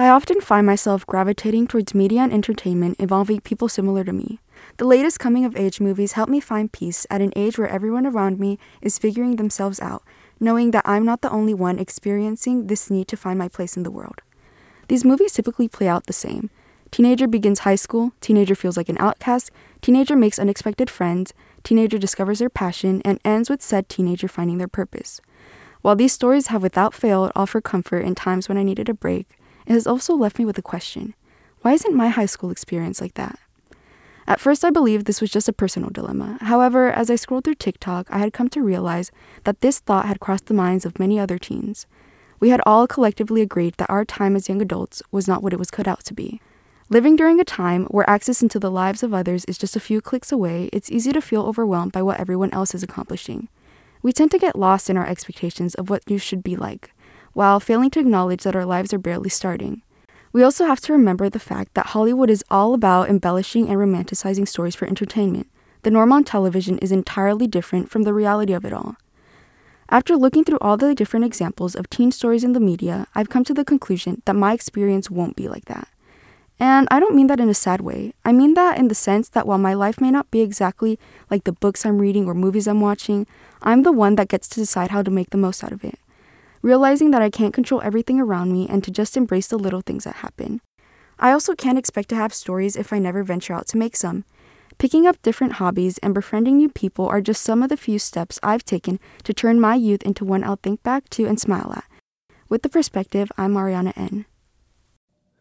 I often find myself gravitating towards media and entertainment involving people similar to me. The latest coming of age movies help me find peace at an age where everyone around me is figuring themselves out, knowing that I'm not the only one experiencing this need to find my place in the world. These movies typically play out the same. Teenager begins high school, teenager feels like an outcast, teenager makes unexpected friends, teenager discovers their passion, and ends with said teenager finding their purpose. While these stories have without fail offered comfort in times when I needed a break, it has also left me with a question why isn't my high school experience like that? At first, I believed this was just a personal dilemma. However, as I scrolled through TikTok, I had come to realize that this thought had crossed the minds of many other teens. We had all collectively agreed that our time as young adults was not what it was cut out to be. Living during a time where access into the lives of others is just a few clicks away, it's easy to feel overwhelmed by what everyone else is accomplishing. We tend to get lost in our expectations of what you should be like while failing to acknowledge that our lives are barely starting. We also have to remember the fact that Hollywood is all about embellishing and romanticizing stories for entertainment. The norm on television is entirely different from the reality of it all. After looking through all the different examples of teen stories in the media, I've come to the conclusion that my experience won't be like that. And I don't mean that in a sad way. I mean that in the sense that while my life may not be exactly like the books I'm reading or movies I'm watching, I'm the one that gets to decide how to make the most out of it realizing that I can't control everything around me and to just embrace the little things that happen. I also can't expect to have stories if I never venture out to make some. Picking up different hobbies and befriending new people are just some of the few steps I've taken to turn my youth into one I'll think back to and smile at. With the perspective, I'm Ariana N.